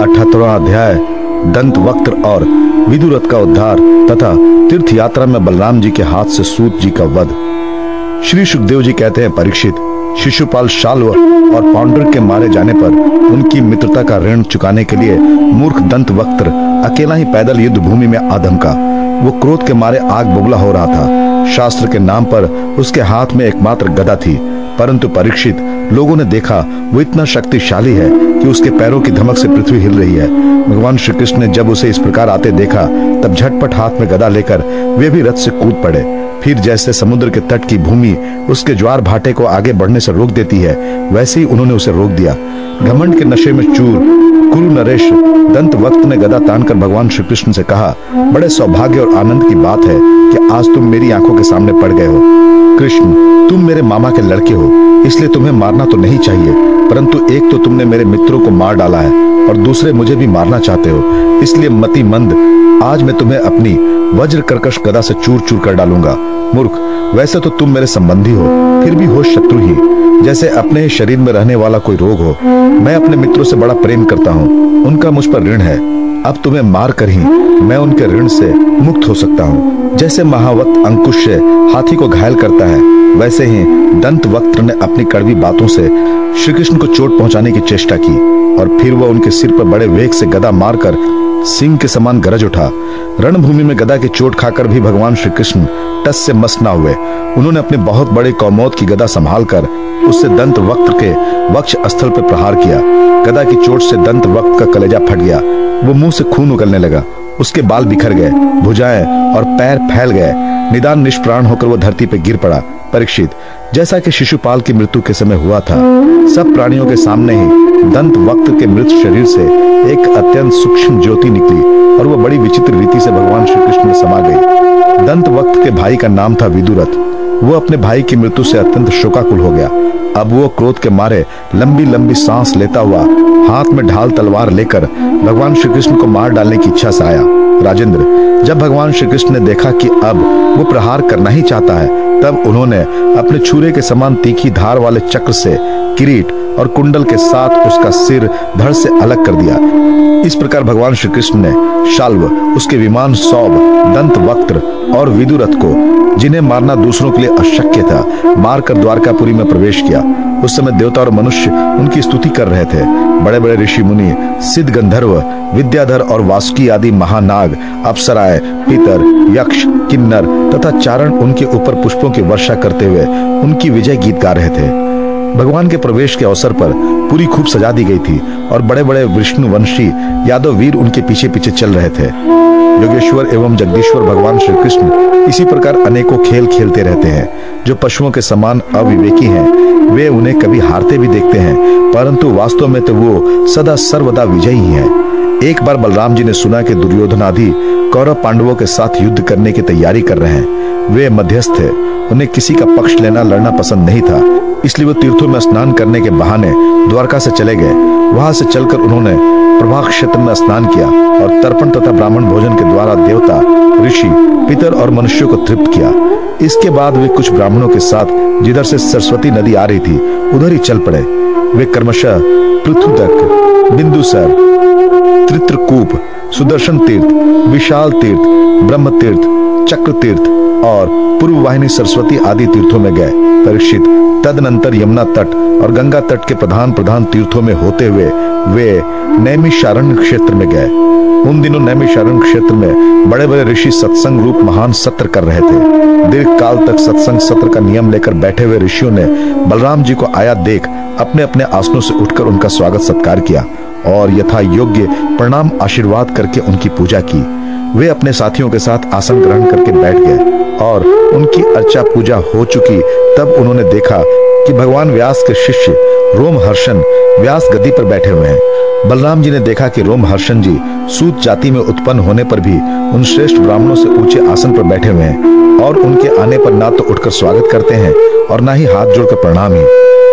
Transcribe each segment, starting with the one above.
अठहत्तरवा अध्याय, दंत वक्त्र और विदुरथ का उद्धार तथा तीर्थ यात्रा में बलराम जी के हाथ से सूत जी का वध। श्री सुखदेव जी कहते हैं, परीक्षित, शिशुपाल शाल्व और पाउंडर के मारे जाने पर उनकी मित्रता का ऋण चुकाने के लिए मूर्ख दंत वक्त्र अकेला ही पैदल युद्ध भूमि में आधम का। वो क्रोध के मारे आग बबुला हो रहा था। शास्त्र के नाम पर उसके हाथ में एकमात्र गदा थी। परंतु परीक्षित, लोगों ने देखा, वो इतना शक्तिशाली है कि उसके पैरों की धमक से पृथ्वी हिल रही है। भगवान श्री कृष्ण ने जब उसे इस प्रकार आते देखा, तब झटपट हाथ में गदा लेकर वे भी रथ से कूद पड़े। फिर जैसे समुद्र के तट की भूमि उसके ज्वार भाटे को आगे बढ़ने से रोक देती है, वैसे ही उन्होंने उसे रोक दिया। घमंड के नशे में चूर, कुरु नरेश, दंत वक्त ने गदा तानकर भगवान श्री कृष्ण से कहा, बड़े सौभाग्य और आनंद की बात है कि आज तुम मेरी आँखों के सामने पड़ गए हो। कृष्ण, तुम मेरे मामा के लड़के हो, इसलिए तुम्हें मारना तो नहीं चाहिए, परंतु एक तो तुमने मेरे मित्रों को मार डाला है, और दूसरे मुझे भी मारना चाहते हो, इसलिए मति मंद आज मैं तुम्हें अपनी वज्र कर्कश गदा से चूर चूर कर डालूँगा। मूर्ख, वैसे तो तुम मेरे संबंधी हो, फिर भी हो शत्रु ही, जैसे अपने ही शरीर में रहने वाला कोई रोग हो। मैं अपने मित्रों से बड़ा प्रेम करता हूँ, उनका मुझ पर ऋण है। अब तुम्हें मार कर ही मैं उनके ऋण से मुक्त हो सकता हूँ। जैसे महावत अंकुश से हाथी को घायल करता है, वैसे ही दंत वक्त ने अपनी कड़वी बातों से श्री कृष्ण को चोट पहुँचाने की चेष्टा की और फिर वह उनके सिर पर बड़े वेग से गदा मारकर सिंह के समान गरज उठा। रणभूमि में गदा की चोट खाकर भी भगवान श्री कृष्ण टस से मस्त न हुए। उन्होंने अपने बहुत बड़े कौमोद की गदा संभाल कर उससे दंत वक्त के वक्ष स्थल पर प्रहार किया। गदा की चोट से दंत वक्त का कलेजा फट गया। वो मुँह से खून उगलने लगा। उसके बाल बिखर गए, भुजाएँ और पैर फैल गए। निदान निष्प्राण होकर वो धरती पर गिर पड़ा। परीक्षित, जैसा कि शिशुपाल की मृत्यु के समय हुआ था, सब प्राणियों के सामने ही दंत वक्त के मृत शरीर से एक अत्यंत सूक्ष्म ज्योति निकली और वह बड़ी विचित्र रीति से भगवान श्री कृष्ण में समा गई। दंत वक्त के भाई का नाम था विदुरथ। वो अपने भाई की मृत्यु से अत्यंत शोकाकुल हो गया। अब वो क्रोध के मारे लंबी लंबी सांस लेता हुआ हाथ में ढाल, तलवार लेकर भगवान श्री कृष्ण को मार डालने की इच्छा से आया। राजेंद्र, जब भगवान श्री कृष्ण ने देखा कि अब वो प्रहार करना ही चाहता है, तब उन्होंने अपने छुरे के समान तीखी धार वाले चक्र से किरीट और कुंडल के साथ उसका सिर धड़ से अलग कर दिया। इस प्रकार भगवान श्री कृष्ण ने शाल्व, उसके विमान सौब, दंत वक्त्र और विदुरथ को, जिन्हें मारना दूसरों के लिए अशक्य था, मारकर द्वारकापुरी में प्रवेश किया। उस समय देवता और मनुष्य उनकी स्तुति कर रहे थे। बड़े बड़े ऋषि मुनि, सिद्ध गंधर्व, विद्याधर और वासुकी आदि महानाग, अप्सराय, पितर, यक्ष, किन्नर तथा चारण उनके ऊपर पुष्पों की वर्षा करते हुए उनकी विजय गीत गा रहे थे। भगवान के प्रवेश के अवसर पर पूरी खूब सजा दी गई थी और बड़े बड़े विष्णु वंशी यादव वीर उनके पीछे पीछे चल रहे थे। योगेश्वर एवं जगदीश्वर भगवान श्री कृष्ण इसी प्रकार अनेकों खेल खेलते रहते हैं, जो पशुओं के समान अविवेकी हैं। वे उन्हें कभी हारते भी देखते हैं, परंतु वास्तव में तो वो सदा सर्वदा विजयी हैं। एक बार बलराम जी ने सुना कि दुर्योधन आदि कौरव पांडवों के साथ युद्ध करने की तैयारी कर रहे हैं। वे मध्यस्थ थे। उन्हें किसी का पक्ष लेना लड़ना पसंद नहीं था। इसलिए वो तीर्थों में स्नान करने के बहाने द्वारका से चले गए। वहाँ से चलकर उन्होंने प्रभा क्षेत्र में स्नान किया और तर्पण तथा ब्राह्मण भोजन के द्वारा देवता, ऋषि, पितर और मनुष्यों को तृप्त किया। इसके बाद वे कुछ ब्राह्मणों के साथ जिधर से सरस्वती नदी आ रही थी, उधर ही चल पड़े। वे क्रमशः पृथुदक बिंदुसर त्रित्रकूप, सुदर्शन तीर्थ, विशाल तीर्थ ब्रह्म तीर्थ चक्र तीर्थ और पूर्व वाहिनी सरस्वती आदि तीर्थों में गए। परीक्षित, तदनंतर यमुना तट और गंगा तट के प्रधान प्रधान तीर्थों में होते हुए वे नैमिषारण्य क्षेत्र में गए। उन दिनों नैमिषारण्य क्षेत्र में बड़े बड़े ऋषि सत्संग रूप महान सत्र कर रहे थे। दीर्घ काल तक सत्संग सत्र का नियम लेकर बैठे हुए ऋषियों ने बलराम जी को आया देख अपने अपने आसनों से उठकर उनका स्वागत सत्कार किया। और यथा योग्य प्रणाम आशीर्वाद करके उनकी पूजा की। वे अपने साथियों के साथ आसन ग्रहण करके बैठ गए और उनकी अर्चा पूजा हो चुकी। तब उन्होंने देखा कि भगवान व्यास के शिष्य रोम हर्षण व्यास गद्दी पर बैठे हुए हैं। बलराम जी ने देखा कि रोम हर्षण जी सूत जाति में उत्पन्न होने पर भी उन श्रेष्ठ ब्राह्मणों से ऊँचे आसन पर बैठे हुए हैं और उनके आने पर ना तो उठकर स्वागत करते हैं और ना ही हाथ जोड़कर प्रणाम ही।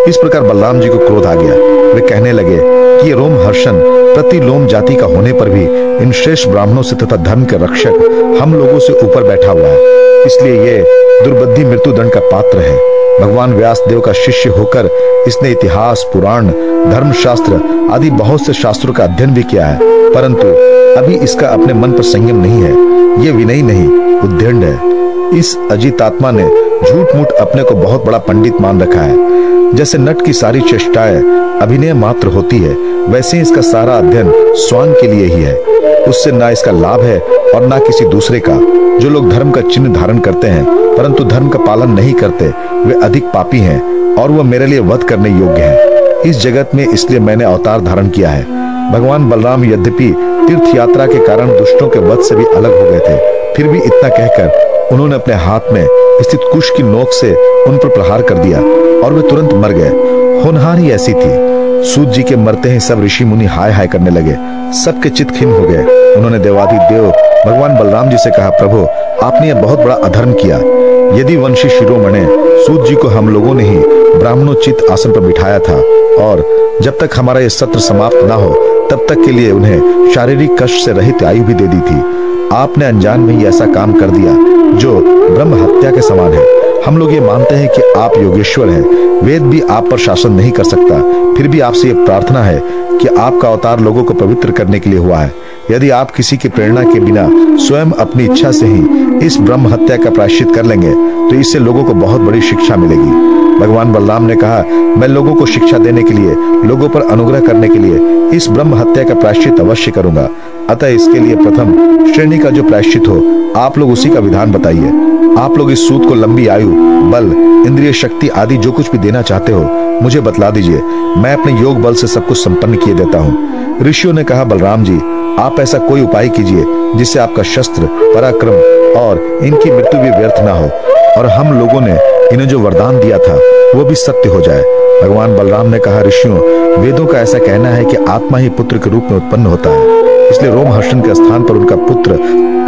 इस प्रकार बलराम जी को क्रोध आ गया। वे कहने लगे कि रोम हर्षण प्रति लोम जाति का होने पर भी इन श्रेष्ठ ब्राह्मणों से तथा धर्म के रक्षक हम लोगों से ऊपर बैठा हुआ है। इसलिए ये दुर्बुद्धि मृत्यु दंड का पात्र है। भगवान व्यासदेव का शिष्य होकर इसने इतिहास, पुराण धर्म शास्त्र आदि बहुत से शास्त्रों का अध्ययन भी किया है। परंतु अभी इसका अपने मन पर संयम नहीं है। ये विनयी नहीं उद्दंड है। इस अजितात्मा ने झूठ मूठ अपने को बहुत बड़ा पंडित मान रखा है। जैसे नट की सारी चेष्टाएँ अभिनय मात्र होती है, वैसे इसका सारा अध्ययन स्वांग के लिए ही है। उससे ना इसका लाभ है और ना किसी दूसरे का। जो लोग धर्म का चिन्ह धारण करते हैं, परंतु धर्म का पालन नहीं करते, वे अधिक पापी हैं और वह मेरे लिए वध करने योग्य है। इस जगत में इसलिए मैंने अवतार धारण किया है। भगवान बलराम यद्यपि तीर्थ यात्रा के कारण दुष्टों के वध से भी अलग हो गए थे, फिर भी इतना कहकर उन्होंने अपने हाथ में स्थित कुश की नोक से उन पर प्रहार कर दिया। और वे तुरंत मर गए। होनहार ही ऐसी थी। सूत जी के मरते ही सब ऋषि मुनि हाय हाय करने लगे। सबके चित खिन हो गए। उन्होंने देवादी देव, भगवान बलराम जी से कहा, प्रभु, आपने यह बहुत बड़ा अधर्म किया। यदि वंशी शिरोमणे, सूत जी को हम लोगों ने ही ब्राह्मणोचित आसन पर बिठाया था, और जब तक हमारा यह सत्र समाप्त ना हो, तब तक के लिए उन्हें शारीरिक कष्ट से रहित आयु भी दे दी थी। आपने अनजान में ही ऐसा काम कर दिया, जो ब्रह्म हत्या के समान है। हम लोग ये मानते हैं कि आप योगेश्वर हैं। वेद भी आप पर शासन नहीं कर सकता। फिर भी आपसे ये प्रार्थना है कि आपका अवतार लोगों को पवित्र करने के लिए हुआ है। यदि आप किसी की प्रेरणा के बिना स्वयं अपनी इच्छा से ही इस ब्रह्म हत्या का प्रायश्चित कर लेंगे तो इससे लोगों को बहुत बड़ी शिक्षा मिलेगी। भगवान बलराम ने कहा, मैं लोगों को शिक्षा देने के लिए, लोगों पर अनुग्रह करने के लिए इस ब्रह्म हत्या का प्रायश्चित अवश्य करूँगा। अतः इसके लिए प्रथम श्रेणी का जो प्रायश्चित हो, आप लोग उसी का विधान बताइए। आप लोग इस सूत को लंबी आयु, बल, इंद्रिय शक्ति आदि जो कुछ भी देना चाहते हो, मुझे बतला दीजिए। मैं अपने योग बल से सब कुछ संपन्न किए देता हूँ। ऋषियों ने कहा, बलराम जी, आप ऐसा कोई उपाय कीजिए, जिससे आपका शस्त्र, पराक्रम और इनकी मृत्यु भी व्यर्थ ना हो। और हम लोगों ने इन्हें जो वरदान दिया था, वो भी सत्य हो जाए। भगवान बलराम ने कहा, ऋषियों, वेदों का ऐसा कहना है कि आत्मा ही पुत्र के रूप में उत्पन्न होता है। इसलिए रोम रोमहर्षण के स्थान पर उनका पुत्र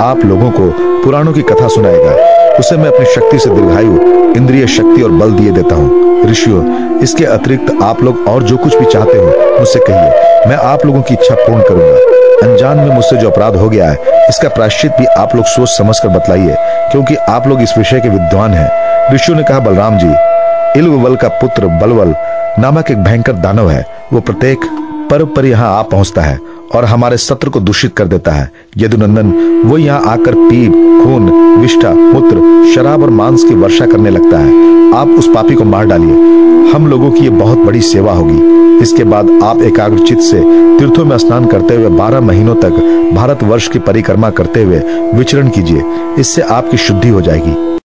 आप लोगों को पुराणों की कथा सुनाएगा। उसे मैं अपनी शक्ति से दीर्घायु, इंद्रिय शक्ति और बल दिए देता हूँ। ऋषियों, इसके अतिरिक्त आप लोग और जो कुछ भी चाहते हो, मुझसे कहिए। मैं आप लोगों की इच्छा पूर्ण करूँगा। अनजान में मुझसे जो अपराध हो गया है, इसका प्रायश्चित भी आप लोग सोच समझ कर बतलाइए, क्योंकि आप लोग इस विषय के विद्वान हैं। ऋषियों ने कहा, बलराम जी इल्वल का पुत्र बलवल नामक एक भयंकर दानव है। वो प्रत्येक पर्व पर यहाँ आ पहुँचता है और हमारे सत्र को दूषित कर देता है। यदुनंदन, वो यहाँ आकर पीप, खून, विष्ठा, मूत्र, शराब और मांस की वर्षा करने लगता है। आप उस पापी को मार डालिए। हम लोगों की ये बहुत बड़ी सेवा होगी। इसके बाद आप एकाग्रचित से तीर्थों में स्नान करते हुए बारह महीनों तक भारत वर्ष की परिक्रमा करते हुए विचरण कीजिए। इससे आपकी शुद्धि हो जाएगी।